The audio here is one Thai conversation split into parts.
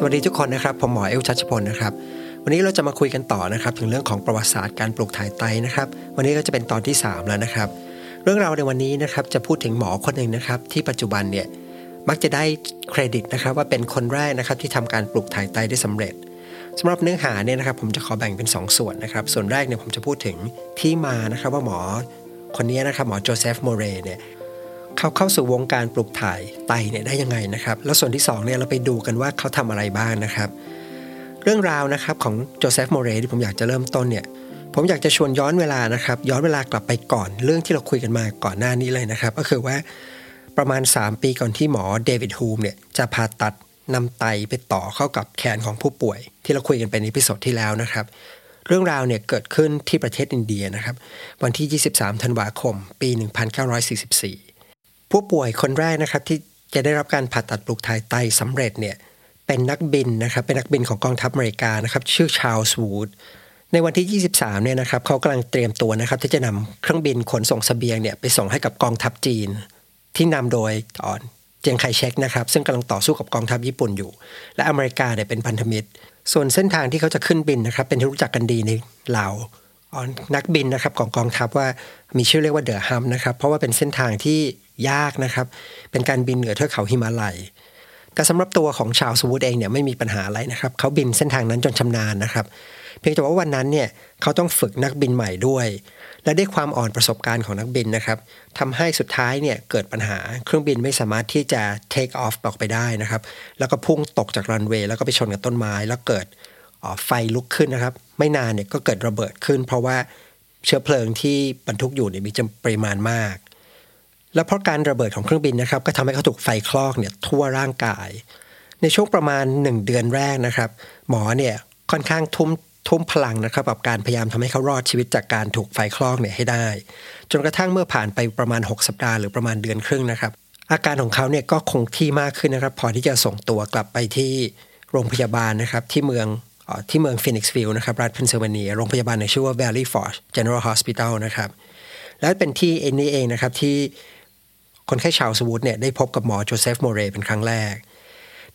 สวัสดีทุกคนนะครับ ผมหมอเอลชัชพลนะครับ วันนี้เราจะมาคุยกันต่อนะครับ ถึงเรื่องของประวัติศาสตร์การปลูกถ่ายไตนะครับ วันนี้ก็จะเป็นตอนที่ 3 แล้วนะครับ เรื่องราวในวันนี้นะครับจะพูดถึงหมอคนหนึ่งนะครับ ที่ปัจจุบันเนี่ยมักจะได้เครดิตนะครับ ว่าเป็นคนแรกนะครับที่ทำการปลูกถ่ายไตได้สำเร็จสำหรับเนื้อหาเนี่ยนะครับ ผมจะขอแบ่งเป็น2ส่วนนะครับ ส่วนแรกเนี่ยผมจะพูดถึงที่มานะครับว่าหมอคนนี้นะครับหมอโจเซฟโมเรเนี่ย เขาเข้าสู่วงการปลูกถ่ายไตเนี่ยได้ยังไงนะครับ แล้วส่วนที่2เนี่ยเราไปดูกันว่าเขาทำอะไรบ้างนะครับ เรื่องราวนะครับของโจเซฟโมเรที่ผมอยากจะเริ่มต้นเนี่ยผมอยากจะชวนย้อนเวลานะครับ ย้อนเวลากลับไปก่อนเรื่องที่เราคุยกันมาก่อนหน้านี้เลยนะครับ ก็คือว่าประมาณ 3 ปีก่อนที่หมอเดวิดฮูมเนี่ยจะผ่าตัดนำไตไปต่อเข้ากับแขนของผู้ป่วย ที่เราคุยกันไปใน episode ที่แล้วนะครับ เรื่องราวเนี่ยเกิดขึ้นที่ประเทศอินเดียนะครับ วันที่ 23 ธันวาคม ปี 1944 ผู้ป่วยคนแรกนะครับที่จะได้รับการผ่าตัดปลูกถ่ายไตสำเร็จเนี่ยเป็นนักบินนะครับเป็นนักบินของกองทัพอเมริกานะครับชื่อชาลส์วูดในวันที่ 23 เนี่ยนะครับเขากำลังเตรียมตัวนะครับที่จะนำเครื่องบินขนส่งสเสบียงเนี่ยไปส่งให้กับกองทัพจีน ที่นำโดยตอนเจียงไคเชกนะครับซึ่งกำลังต่อสู้กับกองทัพญี่ปุ่นอยู่ และอเมริกาเนี่ยเป็นพันธมิตร ส่วนเส้นทางที่เขาจะขึ้นบินนะครับเป็นที่รู้จักกันดีในลาว นักบินนะครับของกองทัพว่ามีชื่อเรียกว่าเดอะฮัมนะครับ เพราะว่าเป็นเส้นทางที่ยากนะครับ เป็นการบินเหนือเทือกเขาหิมาลัยแต่สำหรับตัวของชาวสวูดเองเนี่ยไม่มีปัญหาอะไรนะครับเขาบินเส้นทางนั้นจนชำนาญนะครับ เพียงแต่ว่าวันนั้นเนี่ยเขาต้องฝึกนักบินใหม่ด้วย และด้วยความอ่อนประสบการณ์ของนักบินนะครับทำให้สุดท้ายเนี่ยเกิดปัญหาเครื่องบินไม่สามารถที่จะ take off ออกไปได้นะครับ แล้วก็พุ่งตกจากรันเวย์แล้วก็ไปชนกับต้นไม้ แล้วเกิดไฟลุกขึ้นนะครับ ไม่นานเนี่ยก็เกิดระเบิดขึ้น เพราะว่าเชื้อเพลิงที่บรรทุกอยู่เนี่ยมีจำปริมาณมาก และเพราะการระเบิดของเครื่องบินนะครับ ก็ทำให้เขาถูกไฟคลอกเนี่ยทั่วร่างกาย ในช่วงประมาณ 1 เดือนแรกนะครับ หมอเนี่ยค่อนข้างทุ่มทุ่มพลังนะครับกับการพยายามทำให้เขารอดชีวิตจากการถูกไฟคลอกเนี่ยให้ได้ จนกระทั่งเมื่อผ่านไปประมาณ 6 สัปดาห์หรือประมาณเดือนครึ่งนะครับ อาการของเขาเนี่ยก็คงที่มากขึ้นนะครับ พอที่จะส่งตัวกลับไปที่โรงพยาบาลนะครับที่เมือง ที่เมืองฟินิกซ์วิลล์นะครับรัฐเพนซิลเวเนียโรงพยาบาลในชื่อว่า Valley Forge General Hospital นะครับและเป็นที่เอ็นนี้เองนะครับที่คนไข้ชาวสวูดเนี่ยได้พบกับหมอโจเซฟโมเรเป็นครั้งแรก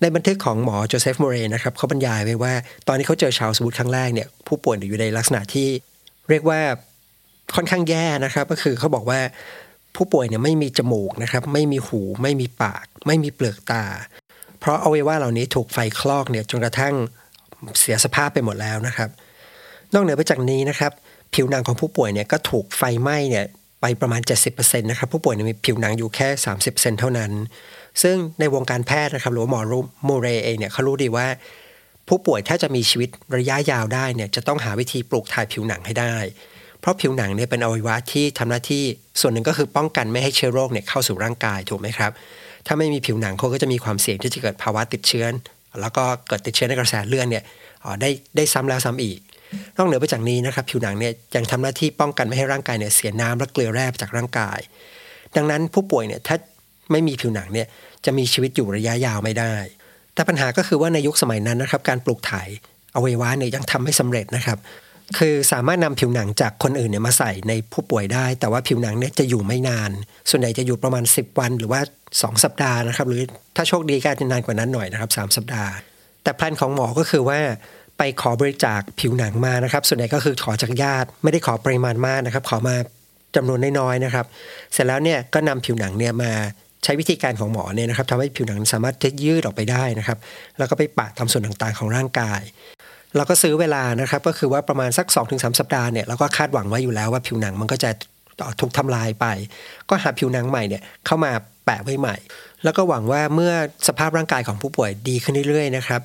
ในบันทึกของหมอโจเซฟโมเรนะครับเขาบรรยายไว้ว่า ตอนที่เขาเจอชาวสวูดครั้งแรกเนี่ยผู้ป่วยอยู่ในลักษณะที่เรียกว่าค่อนข้างแย่นะครับก็คือเขาบอกว่าผู้ป่วยเนี่ยไม่มีจมูกนะครับไม่มีหูไม่มีปาก ไม่มีเปลือกตา เพราะอวัยวะเหล่านี้ถูกไฟคลอกเนี่ยจนกระทั่ง เสียสภาพไปหมดแล้วนะครับ นอกเหนือไปจากนี้นะครับ ผิวหนังของผู้ป่วยเนี่ยก็ถูกไฟไหม้เนี่ยไปประมาณ 70%นะครับผู้ป่วยมีผิวหนังอยู่แค่ 30%เท่านั้น ซึ่งในวงการแพทย์นะครับหรือหมอรูโมเรเองเนี่ยเขารู้ดีว่า ผู้ป่วยถ้าจะมีชีวิตระยะยาวได้เนี่ยจะต้องหาวิธีปลูกถ่ายผิวหนังให้ได้ เพราะผิวหนังเนี่ยเป็นอวัยวะที่ทำหน้าที่ส่วนหนึ่งก็คือป้องกันไม่ให้เชื้อโรคเนี่ยเข้าสู่ร่างกายถูกไหมครับถ้าไม่มีผิวหนังเขาก็จะมีความเสี่ยงที่จะเกิดภาวะติดเชื้อ แล้วก็เกิดติดเชื้อในกระแสเลือดเนี่ยได้ได้ซ้ำแล้วซ้ำอีก นอกเหนือไปจากนี้นะครับผิวหนังเนี่ยยังทำหน้าที่ป้องกันไม่ให้ร่างกายเนี่ยเสียน้ำและเกลือแร่จากร่างกาย ดังนั้นผู้ป่วยเนี่ยถ้าไม่มีผิวหนังเนี่ยจะมีชีวิตอยู่ระยะยาวไม่ได้ แต่ปัญหาก็คือว่าในยุคสมัยนั้นนะครับการปลูกถ่ายอวัยวะเนี่ยยังทำไม่สำเร็จนะครับ คือสามารถนำผิวหนังจากคนอื่นเนี่ยมาใส่ในผู้ป่วยได้ แต่ว่าผิวหนังเนี่ยจะอยู่ไม่นาน ส่วนใหญ่จะอยู่ประมาณ 10 วัน หรือว่า 2 สัปดาห์นะครับ หรือถ้าโชคดีก็จะนานกว่านั้นหน่อยนะครับ 3 สัปดาห์ แต่แพลนของหมอก็คือว่าไปขอบริจาคผิวหนังมานะครับ ส่วนใหญ่ก็คือขอจากญาติ ไม่ได้ขอปริมาณมากนะครับ ขอมาจำนวนน้อยๆนะครับ เสร็จแล้วเนี่ยก็นำผิวหนังเนี่ยมาใช้วิธีการของหมอเนี่ยนะครับทำให้ผิวหนังสามารถจะยืดออกไปได้นะครับ แล้วก็ไปปะตามส่วนต่างๆของร่างกาย เราก็ซื้อเวลานะครับ ก็คือว่าประมาณสัก 2-3 สัปดาห์เนี่ยเราก็คาดหวังไว้อยู่แล้วว่าผิวหนังมันก็จะถูกทำลายไป ก็หาผิวหนังใหม่เนี่ยเข้ามาแปะไว้ใหม่ แล้วก็หวังว่าเมื่อสภาพร่างกายของผู้ป่วยดีขึ้นเรื่อยๆนะครับ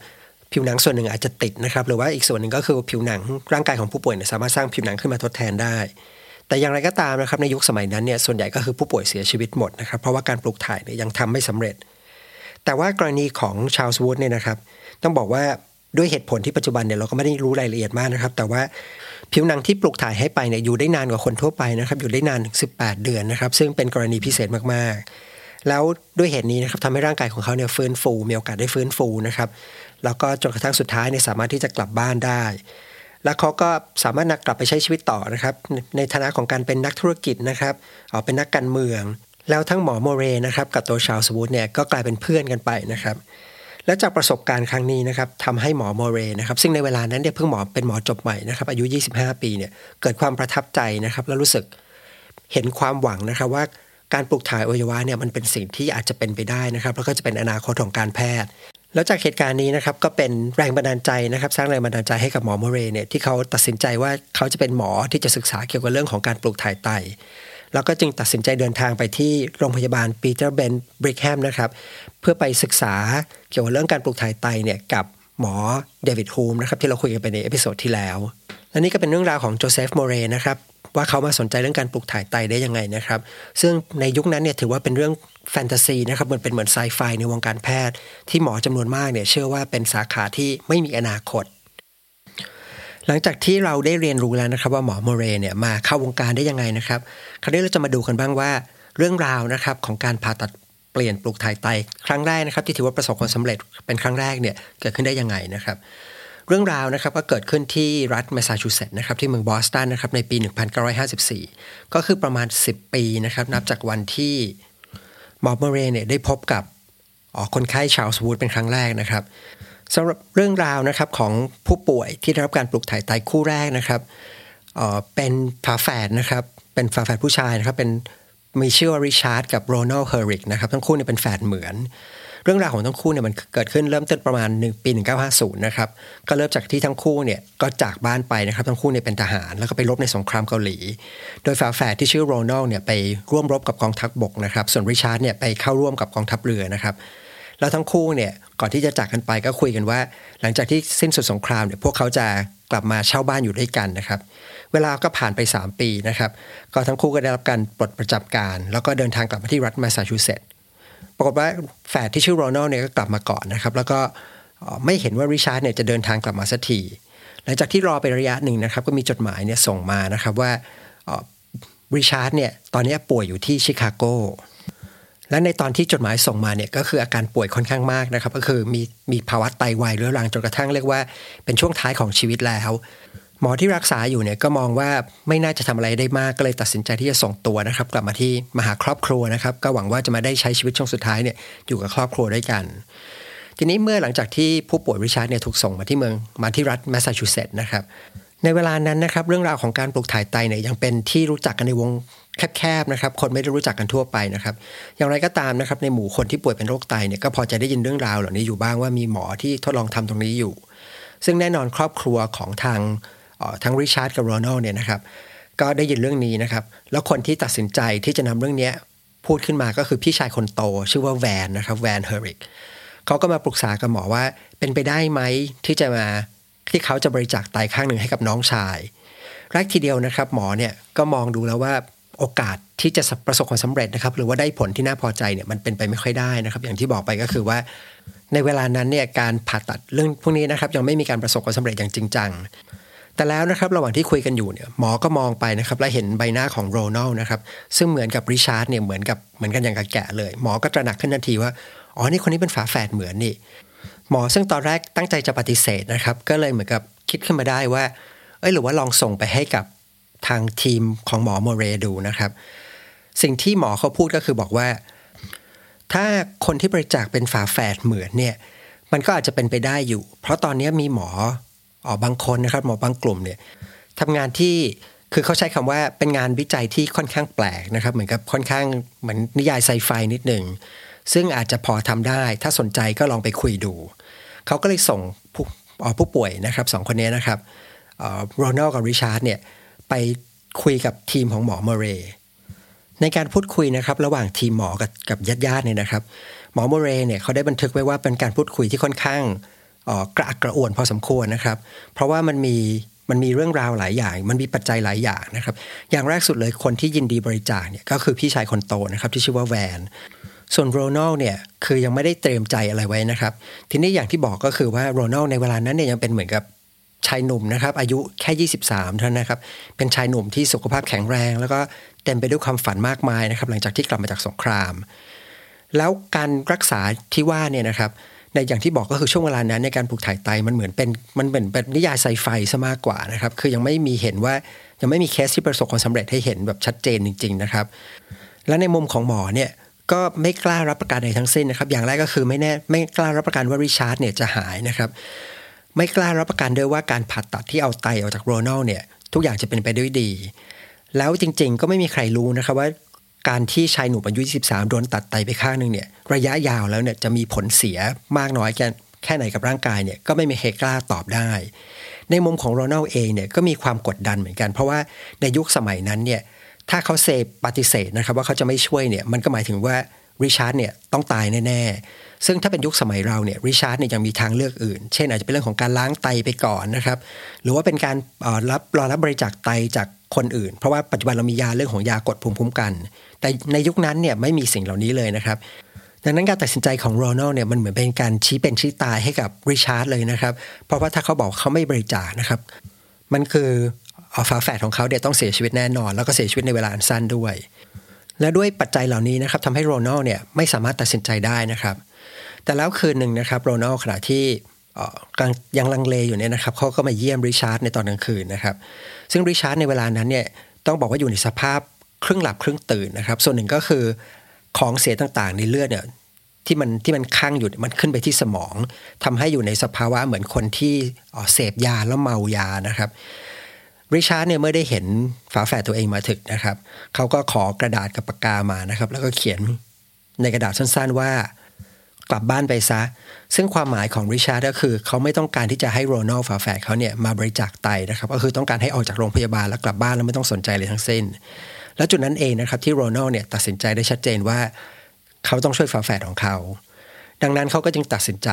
ผิวหนังส่วนหนึ่งอาจจะติดนะครับ หรือว่าอีกส่วนหนึ่งก็คือผิวหนังร่างกายของผู้ป่วยเนี่ยสามารถสร้างผิวหนังขึ้นมาทดแทนได้ แต่อย่างไรก็ตามนะครับในยุคสมัยนั้นเนี่ยส่วนใหญ่ก็คือผู้ป่วยเสียชีวิตหมดนะครับเพราะว่าการปลูกถ่ายเนี่ยยังทำไม่สำเร็จ แต่ว่ากรณีของชาลส์วูดเนี่ยนะครับ ต้องบอกว่า ด้วยเหตุผลที่ปัจจุบันเนี่ยเราก็ไม่ได้รู้รายละเอียดมากนะครับ แต่ว่าผิวหนังที่ปลูกถ่ายให้ไปเนี่ยอยู่ได้นานกว่าคนทั่วไปนะครับ อยู่ได้นานถึง18 เดือนนะครับ ซึ่งเป็นกรณีพิเศษมากๆ แล้วด้วยเหตุนี้นะครับทำให้ร่างกายของเขาเนี่ยฟื้นฟู มีโอกาสได้ฟื้นฟูนะครับแล้วก็จนกระทั่งสุดท้ายเนี่ยสามารถที่จะกลับบ้านได้ แล้วเขาก็สามารถนักกลับไปใช้ชีวิตต่อนะครับ ในฐานะของการเป็นนักธุรกิจนะครับออเป็นนักการเมือง แล้วทั้งหมอโมเรนะครับกับตัวชาวสวูดเนี่ยก็กลายเป็นเพื่อนกันไปนะครับ และจากประสบการณ์ครั้งนี้นะครับทำให้หมอโมเรนะครับซึ่งในเวลานั้นเนี่ยเพิ่งหมอเป็นหมอจบใหม่นะครับอายุ 25 ปีเนี่ยเกิดความประทับใจนะครับแล้วรู้สึกเห็นความหวังนะครับว่าการปลูกถ่ายอวัยวะเนี่ยมันเป็นสิ่งที่อาจจะเป็นไปได้นะครับแล้วก็จะเป็นอนาคตของการแพทย์ แล้วจากเหตุการณ์นี้นะครับก็เป็นแรงบันดาลใจนะครับ สร้างแรงบันดาลใจให้กับหมอโมเรเนี่ยที่เขาตัดสินใจว่าเขาจะเป็นหมอที่จะศึกษาเกี่ยวกับเรื่องของการปลูกถ่ายไต แล้วก็จึงตัดสินใจเดินทางไปที่โรงพยาบาลปีเตอร์เบนบริกแฮมนะครับเพื่อไปศึกษาเกี่ยวกับเรื่องการปลูกถ่ายไตเนี่ยกับหมอเดวิดฮูมนะครับที่เราคุยกันไปใน episode ที่แล้ว และนี่ก็เป็นเรื่องราวของโจเซฟโมเรนะครับว่าเขามาสนใจเรื่องการปลูกถ่ายไตได้ยังไงนะครับ ซึ่งในยุคนั้นเนี่ยถือว่าเป็นเรื่องแฟนตาซีนะครับเหมือนเป็นเหมือนไซไฟในวงการแพทย์ ที่หมอจำนวนมากเนี่ยเชื่อว่าเป็นสาขาที่ไม่มีอนาคต หลังจากที่เราได้เรียนรู้แล้วนะครับ ว่าหมอโมเรเนี่ยมาเข้าวงการได้ยังไงนะครับคราวนี้เราจะมาดูกันบ้างว่าเรื่องราวนะครับของการผ่าตัดเปลี่ยนปลูกถ่ายไต ครั้งแรกนะครับ ที่ถือว่าประสบความสำเร็จเป็นครั้งแรกเนี่ยเกิดขึ้นได้ยังไงนะครับ เรื่องราวนะครับก็เกิดขึ้นที่รัฐแมสซาชูเซตส์นะครับที่เมืองบอสตันนะครับในปี 1954 ก็คือประมาณ 10 ปีนะครับนับจากวันที่หมอเมเรเนี่ยได้พบกับคนไข้ชาวสวูดเป็นครั้งแรกนะครับ สำหรับเรื่องราวนะครับของผู้ป่วยที่ได้รับการปลูกถ่ายไตคู่แรกนะครับเป็นฝาแฝดนะครับ เป็นฝาแฝดผู้ชายนะครับ เป็นมีชื่อว่าริชาร์ดกับโรนัลเฮอริกนะครับทั้งคู่เนี่ยเป็นแฝดเหมือน เรื่องราวของทั้งคู่เนี่ยมันเกิดขึ้นเริ่มต้นประมาณ1ปี 1950 นะครับ ก็เริ่มจากที่ทั้งคู่เนี่ยก็จากบ้านไปนะครับ ทั้งคู่เนี่ยเป็นทหาร แล้วก็ไปรบในสงครามเกาหลี โดยฝาแฝดที่ชื่อโรนัลเนี่ยไปร่วมรบกับกองทัพบบกนะครับ ส่วนริชาร์ดเนี่ยไปเข้าร่วมกับกองทัพเรือนะครับ แล้วทั้งคู่เนี่ยก่อนที่จะจากกันไปก็คุยกันว่า หลังจากที่สิ้นสุดสงครามเนี่ยพวกเขาจะกลับมาเช่าบ้านอยู่ด้วยกันนะครับ เวลาก็ผ่านไป 3 ปีนะครับ ก็ทั้งคู่ก็ได้รับการปลดประจำการ แล้วก็เดินทางกลับมาที่รัฐแมสซาชูเซตส์ปรากฏว่าแฝดที่ชื่อโรนัลเนี่ยก็กลับมาก่อนนะครับ แล้วก็ไม่เห็นว่าริชาร์ดเนี่ยจะเดินทางกลับมาสักทีหลังจากที่รอไประยะหนึ่งนะครับ ก็มีจดหมายเนี่ยส่งมานะครับว่าริชาร์ดเนี่ยตอนนี้ป่วยอยู่ที่ชิคาโก และในตอนที่จดหมายส่งมาเนี่ยก็คืออาการป่วยค่อนข้างมากนะครับ ก็คือมีมีภาวะไตวายเรื้อรังจนกระทั่งเรียกว่าเป็นช่วงท้ายของชีวิตแล้ว หมอที่รักษาอยู่เนี่ยก็มองว่าไม่น่าจะทำอะไรได้มากก็เลยตัดสินใจที่จะส่งตัวนะครับ กลับมาที่มาหาครอบครัวนะครับ ก็หวังว่าจะมาได้ใช้ชีวิตช่วงสุดท้ายเนี่ยอยู่กับครอบครัวด้วยกัน ทีนี้เมื่อหลังจากที่ผู้ป่วยริชาร์ดเนี่ยถูกส่งมาที่เมืองมาที่รัฐแมสซาชูเซตส์นะครับ ในเวลานั้นนะครับเรื่องราวของการปลูกถ่ายไตเนี่ยยังเป็นที่รู้จักกันในวงแคบๆนะครับ คนไม่ได้รู้จักกันทั่วไปนะครับ อย่างไรก็ตามนะครับในหมู่คนที่ป่วยเป็นโรคไตเนี่ยก็พอจะได้ยินเรื่องราวเหล่านี้อยู่บ้างว่ามีหมอที่ทดลองทำตรงนี้อยู่ ซึ่งแน่นอนครอบครัวของทางทั้งริชาร์ดกับโรนัลเนี่ยนะครับก็ได้ยินเรื่องนี้นะครับ แล้วคนที่ตัดสินใจที่จะนำเรื่องนี้พูดขึ้นมาก็คือพี่ชายคนโต ชื่อว่าแวนนะครับแวนเฮอริกเขาก็มาปรึกษากับหมอว่าเป็นไปได้ไหมที่จะมา ที่เขาจะบริจาคไตข้างหนึ่งให้กับน้องชาย แรกทีเดียวนะครับ หมอเนี่ยก็มองดูแล้วว่าโอกาสที่จะประสบความสำเร็จนะครับ หรือว่าได้ผลที่น่าพอใจเนี่ยมันเป็นไปไม่ค่อยได้นะครับ อย่างที่บอกไปก็คือว่า ในเวลานั้นเนี่ยการผ่าตัดเรื่องพวกนี้นะครับ ยังไม่มีการประสบความสำเร็จอย่างจริงจังแต่แล้วนะครับระหว่างที่คุยกันอยู่เนี่ยหมอก็มองไปนะครับและเห็นใบหน้าของโรนัลนะครับซึ่งเหมือนกับริชาร์ดเนี่ยเหมือนกับเหมือนกันอย่างกับแกะเลย หมอก็ตระหนักขึ้นทันทีว่าอ๋อนี่คนนี้เป็นฝาแฝดเหมือนนี่ หมอซึ่งตอนแรกตั้งใจจะปฏิเสธนะครับ ก็เลยเหมือนกับคิดขึ้นมาได้ว่า เอ้ยหรือว่าลองส่งไปให้กับทางทีมของหมอโมเรดูนะครับ สิ่งที่หมอเขาพูดก็คือบอกว่า ถ้าคนที่บริจาคเป็นฝาแฝดเหมือนเนี่ย มันก็อาจจะเป็นไปได้อยู่ เพราะตอนนี้มีหมออ๋อบางคนนะครับ หมอบางกลุ่มเนี่ยทำงานที่คือเขาใช้คำว่าเป็นงานวิจัยที่ค่อนข้างแปลกนะครับ เหมือนกับค่อนข้างเหมือนนิยายไซไฟนิดหนึ่งซึ่งอาจจะพอทำได้ ถ้าสนใจก็ลองไปคุยดู เขาก็เลยส่งผู้ผู้ป่วยนะครับสองคนนี้นะครับโรนัลกับริชาร์ดเนี่ยไปคุยกับทีมของหมอเมเรในการพูดคุยนะครับระหว่างทีมหมอกับกับญาติญาติเนี่ยนะครับ หมอเมเรเนี่ยเขาได้บันทึกไว้ว่าเป็นการพูดคุยที่ค่อนข้างกระอักกระอ่วนพอสมควรนะครับ เพราะว่ามันมีมันมีเรื่องราวหลายอย่าง มันมีปัจจัยหลายอย่างนะครับ อย่างแรกสุดเลยคนที่ยินดีบริจาคเนี่ยก็คือพี่ชายคนโตนะครับที่ชื่อว่าแวน ส่วนโรนัลเนี่ยคือยังไม่ได้เตรียมใจอะไรไว้นะครับ ทีนี้อย่างที่บอกก็คือว่าโรนัลในเวลานั้นเนี่ยยังเป็นเหมือนกับชายหนุ่มนะครับ อายุแค่ 23 เท่านั้นนะครับ เป็นชายหนุ่มที่สุขภาพแข็งแรง แล้วก็เต็มไปด้วยความฝันมากมายนะครับ หลังจากที่กลับมาจากสงคราม แล้วการรักษาที่ว่าเนี่ยนะครับในอย่างที่บอกก็คือช่วงเวลานั้นในการปลูกถ่ายไตมันเหมือนเป็นมันเหมือนเป็นนิยายไซไฟซะมากกว่านะครับ คือยังไม่มีเห็นว่ายังไม่มีเคสที่ประสบความสำเร็จให้เห็นแบบชัดเจนจริง ๆ นะครับ และในมุมของหมอเนี่ย ก็ไม่กล้ารับประกันใดทั้งสิ้นนะครับ อย่างแรกก็คือไม่แน่ไม่กล้ารับประกันว่าริชาร์ดเนี่ยจะหายนะครับ ไม่กล้ารับประกันด้วยว่าการผ่าตัดที่เอาไตออกจากโรนัลเนี่ย ทุกอย่างจะเป็นไปด้วยดี แล้วจริงๆ ก็ไม่มีใครรู้นะครับว่าการที่ชายหนุ่มอายุ 23 โดนตัดไตไปข้างหนึ่งเนี่ย ระยะยาวแล้วเนี่ยจะมีผลเสียมากน้อยแค่แค่ไหนกับร่างกายเนี่ยก็ไม่มีใครกล้าตอบได้ ในมุมของโรนัลเองเนี่ยก็มีความกดดันเหมือนกัน เพราะว่าในยุคสมัยนั้นเนี่ย ถ้าเขาเซปฏิเสธนะครับว่าเขาจะไม่ช่วยเนี่ยมันก็หมายถึงว่าริชาร์ดเนี่ยต้องตายแน่ๆ ซึ่งถ้าเป็นยุคสมัยเราเนี่ยริชาร์ดเนี่ยยังมีทางเลือกอื่น เช่นอาจจะเป็นเรื่องของการล้างไตไปก่อนนะครับ หรือว่าเป็นการรับรอรับบริจาคไตจากคนอื่น เพราะว่าปัจจุบันเรามียาเรื่องของยากดภูมิคุ้มกัน แต่ในยุคนั้นเนี่ยไม่มีสิ่งเหล่านี้เลยนะครับดังนั้นการตัดสินใจของโรนัลเนี่ยมันเหมือนเป็นการชี้เป็นชี้ตายให้กับริชาร์ดเลยนะครับ เพราะว่าถ้าเขาบอกเขาไม่บริจาคนะครับ มันคือ ฝาแฝดของเขาเดี๋ยต้องเสียชีวิตแน่นอน แล้วก็เสียชีวิตในเวลาอันสั้นด้วย และด้วยปัจจัยเหล่านี้นะครับทำให้โรนัลเนี่ยไม่สามารถตัดสินใจได้นะครับ แต่แล้วคืนหนึ่งนะครับโรนัลขณะที่ยังลังเลอยู่เนี่ยนะครับเขาก็มาเยี่ยมริชาร์ดในตอนกลางคืนนะครับ ซึ่งริชาร์ดในเวลานั้นเนี่ยต้องบอกว่าอยู่ในสภาพครึ่งหลับครึ่งตื่นนะครับ ส่วนหนึ่งก็คือของเสียต่างๆ ในเลือดเนี่ยที่มันที่มันค้างอยู่มันขึ้นไปที่สมองทำให้อยู่ในสภาวะเหมือนคนที่เสพยาแล้วเมายานะครับ ริชาร์ดเนี่ยเมื่อได้เห็นฝาแฝดตัวเองมาถึงนะครับ เขาก็ขอกระดาษกับปากกามานะครับ แล้วก็เขียนในกระดาษสั้นๆว่ากลับบ้านไปซะ ซึ่งความหมายของริชาร์ดก็คือ เขาไม่ต้องการที่จะให้โรนัลฝาแฝดเขาเนี่ยมาบริจาคไตนะครับ ก็คือต้องการให้ออกจากโรงพยาบาลแล้วกลับบ้านแล้วไม่ต้องสนใจเลยทั้งสิ้น แล้วจุดนั้นเองนะครับที่โรนัลเนี่ยตัดสินใจได้ชัดเจนว่า เขาต้องช่วยฝาแฝดของเขา ดังนั้นเขาก็จึงตัดสินใจ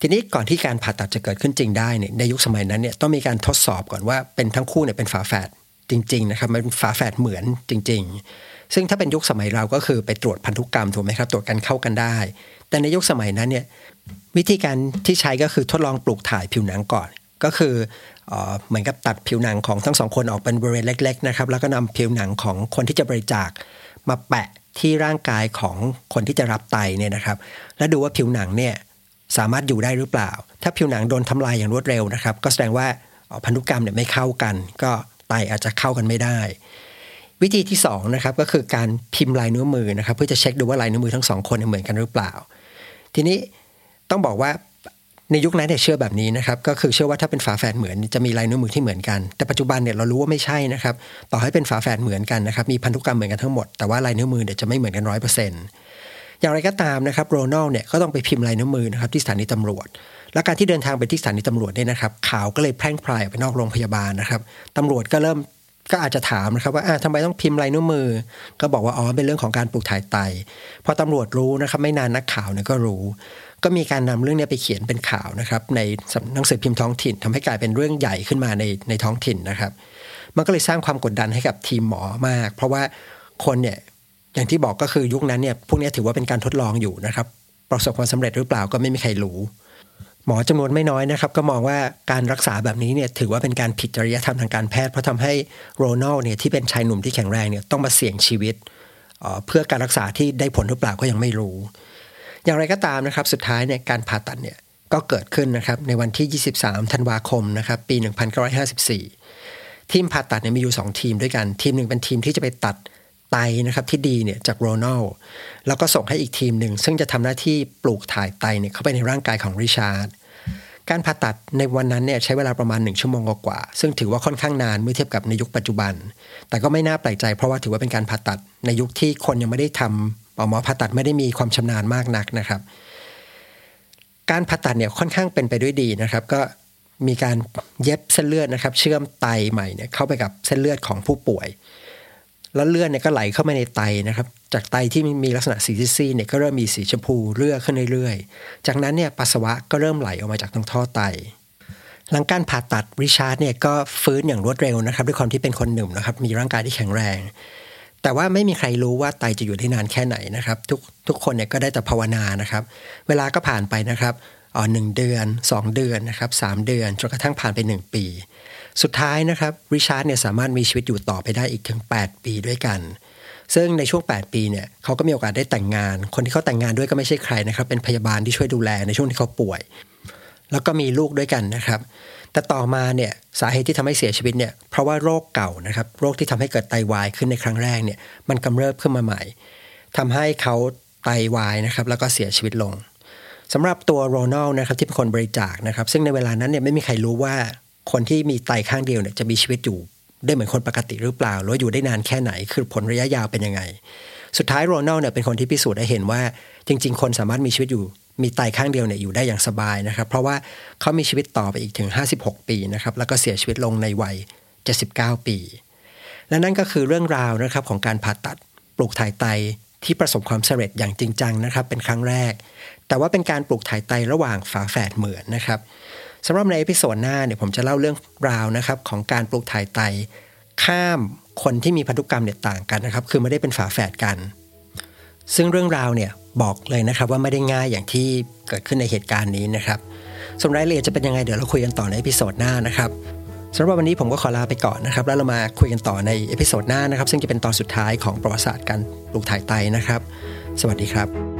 ทีนี้ก่อนที่การผ่าตัดจะเกิดขึ้นจริงได้เนี่ยในยุคสมัยนั้นเนี่ยต้องมีการทดสอบก่อนว่าเป็นทั้งคู่เนี่ยเป็นฝาแฝดจริงๆนะครับมันฝาแฝดเหมือนจริง ๆ ซึ่งถ้าเป็นยุคสมัยเราก็คือไปตรวจพันธุกรรมถูกไหมครับตรวจกันเข้ากันได้ แต่ในยุคสมัยนั้นเนี่ยวิธีการที่ใช้ก็คือทดลองปลูกถ่ายผิวหนังก่อน ก็คือเหมือนกับตัดผิวหนังของทั้งสองคนออกเป็นบริเวณเล็ก ๆ นะครับ แล้วก็นำผิวหนังของคนที่จะบริจาคมาแปะที่ร่างกายของคนที่จะรับไตเนี่ยนะครับ แล้วดูว่าผิวหนังเนี่ย สามารถอยู่ได้หรือเปล่า ถ้าผิวหนังโดนทำลายอย่างรวดเร็วนะครับ ก็แสดงว่าพันธุกรรมเนี่ยไม่เข้ากัน ก็ไตอาจจะเข้ากันไม่ได้ วิธีที่2นะครับก็คือการพิมพ์ลายนิ้วมือนะครับเพื่อจะเช็คดูว่าลายนิ้วมือทั้งสองคนเหมือนกันหรือเปล่า ทีนี้ต้องบอกว่าในยุคนั้นเนี่ยเชื่อแบบนี้นะครับก็คือเชื่อว่าถ้าเป็นฝาแฝดเหมือนจะมีลายนิ้วมือที่เหมือนกัน แต่ปัจจุบันเนี่ยเรารู้ว่าไม่ใช่นะครับต่อให้เป็นฝาแฝดเหมือนกันนะครับมีพันธุกรรมเหมือนกันทั้งหมดแต่ว่าลายนิ้วมือเนี่ยจะไม่เหมือนกันร้อยเปอร์เซ็นต์ อย่างไรก็ตามนะครับโรนัลเนี่ยก็ต้องไปพิมพ์ลายนิ้วมือนะครับที่สถานีตำรวจ และการที่เดินทางไปที่สถานีตำรวจเนี่ยนะครับข่าวก็เลยแพร่งพรายไปนอกโรงพยาบาลนะครับตำรวจก็เริ่มก็อาจจะถามนะครับว่าทำไมต้องพิมพ์ลายนิ้วมือ ก็บอกว่าอ๋อเป็นเรื่องของการปลูกถ่ายไต พอตำรวจรู้นะครับไม่นานนักข่าวเนี่ยก็รู้ ก็มีการนำเรื่องนี้ไปเขียนเป็นข่าวนะครับในหนังสือพิมพ์ท้องถิ่นทำให้กลายเป็นเรื่องใหญ่ขึ้นมาในในท้องถิ่นนะครับ มันก็เลยสร้างความกดดันให้กับทีมหมอมาก เพราะว่าคนเนี่ย อย่างที่บอกก็คือยุคนั้นเนี่ยพวกนี้ถือว่าเป็นการทดลองอยู่นะครับ ประสบความสำเร็จหรือเปล่าก็ไม่มีใครรู้ หมอจำนวนไม่น้อยนะครับ ก็มองว่าการรักษาแบบนี้เนี่ยถือว่าเป็นการผิดจริยธรรมทางการแพทย์เพราะทำให้โรนัลเนี่ยที่เป็นชายหนุ่มที่แข็งแรงเนี่ยต้องมาเสี่ยงชีวิต เพื่อการรักษาที่ได้ผลหรือเปล่าก็ยังไม่รู้ อย่างไรก็ตามนะครับสุดท้ายเนี่ยการผ่าตัดเนี่ยก็เกิดขึ้นนะครับในวันที่ 23 ธันวาคมนะครับปี 1954 ทีมผ่าตัดเนี่ยมีอยู่ 2 ทีมด้วยกัน ทีมหนึ่งเป็นทีมที่จะไปตัด ไตนะครับที่ดีเนี่ยจากโรนัลแล้วก็ส่งให้อีกทีมหนึ่ง ซึ่งจะทำหน้าที่ปลูกถ่ายไตเนี่ยเข้าไปในร่างกายของริชาร์ดการผ่าตัดในวันนั้นเนี่ยใช้เวลาประมาณหนึ่งชั่วโมงกว่า ซึ่งถือว่าค่อนข้างนานเมื่อเทียบกับในยุคปัจจุบัน แต่ก็ไม่น่าแปลกใจเพราะว่าถือว่าเป็นการผ่าตัดในยุคที่คนยังไม่ได้ทำหมอผ่าตัดไม่ได้มีความชำนาญมากนักนะครับ การผ่าตัดเนี่ยค่อนข้างเป็นไปด้วยดีนะครับ ก็มีการเย็บเส้นเลือดนะครับ เชื่อมไตใหม่เนี่ยเข้าไปกับเส้นเลือดของผู้ป่วย แล้วเลือดเนี่ยก็ไหลเข้ามาในไตนะครับ จากไตที่มีลักษณะสีซีเนี่ยก็เริ่มมีสีชมพูเลือดขึ้นเรื่อยๆ จากนั้นเนี่ยปัสสาวะก็เริ่มไหลออกมาจากทางท่อไต หลังการผ่าตัดริชาร์ดเนี่ยก็ฟื้นอย่างรวดเร็วนะครับ ด้วยความที่เป็นคนหนุ่มนะครับ มีร่างกายที่แข็งแรง แต่ว่าไม่มีใครรู้ว่าไตจะอยู่ได้นานแค่ไหนนะครับ ทุกทุกคนเนี่ยก็ได้แต่ภาวนานะครับ เวลาก็ผ่านไปนะครับอ๋อหนึ่งเดือน 2 เดือนนะครับ3 เดือนจนกระทั่งผ่านไป 1 ปี สุดท้ายนะครับริชาร์ดเนี่ยสามารถมีชีวิตอยู่ต่อไปได้อีกถึง 8 ปีด้วยกัน ซึ่งในช่วง 8 ปีเนี่ยเขาก็มีโอกาสได้แต่งงาน คนที่เขาแต่งงานด้วยก็ไม่ใช่ใครนะครับ เป็นพยาบาลที่ช่วยดูแลในช่วงที่เขาป่วย แล้วก็มีลูกด้วยกันนะครับ แต่ต่อมาเนี่ยสาเหตุที่ทำให้เสียชีวิตเนี่ยเพราะว่าโรคเก่านะครับโรคที่ทำให้เกิดไตาวายขึ้นในครั้งแรกเนี่ยมันกำเริบขึ้นมาใหม่ทำให้เขาไตวายนะครับแล้วก็เสียชีวิตลงสำหรับตัวโรนัลนะครับที่เป็นคนบริจาคนะครับ ซึ่งในเวลานั้นเนี่ยไม่มีใครรู้ว่า คนที่มีไตข้างเดียวเนี่ยจะมีชีวิตอยู่ ได้เหมือนคนปกติหรือเปล่าหรืออยู่ได้นานแค่ไหน คือผลระยะยาวเป็นยังไง สุดท้ายโรนัลเนี่ยเป็นคนที่พิสูจน์ได้เห็นว่า จริง ๆ คนสามารถมีชีวิตอยู่ มีไตข้างเดียวเนี่ยอยู่ได้อย่างสบายนะครับ เพราะว่าเขามีชีวิตต่อไปอีกถึง 56 ปีนะครับแล้วก็เสียชีวิตลงในวัย 79 ปี และนั่นก็คือเรื่องราวนะครับของการผ่าตัดปลูกถ่ายไตที่ประสบความสำเร็จอย่างจริงจังนะครับเป็นครั้งแรก แต่ว่าเป็นการปลูกถ่ายไตระหว่างฝาแฝดเหมือนนะครับ สำหรับใน episode หน้าเนี่ยผมจะเล่าเรื่องราวนะครับของการปลูกถ่ายไต ข้ามคนที่มีพันธุกรรมเนี่ยต่างกันนะครับ คือไม่ได้เป็นฝาแฝดกัน ซึ่งเรื่องราวเนี่ยบอกเลยนะครับว่าไม่ได้ง่ายอย่างที่เกิดขึ้นในเหตุการณ์นี้นะครับส่วนรายละเอียดจะเป็นยังไงเดี๋ยวเราคุยกันต่อใน episode หน้านะครับสำหรับวันนี้ผมก็ขอลาไปก่อนนะครับ แล้วเรามาคุยกันต่อใน episode หน้านะครับ ซึ่งจะเป็นตอนสุดท้ายของประวัติศาสตร์การปลูกถ่ายไตนะครับ สวัสดีครับ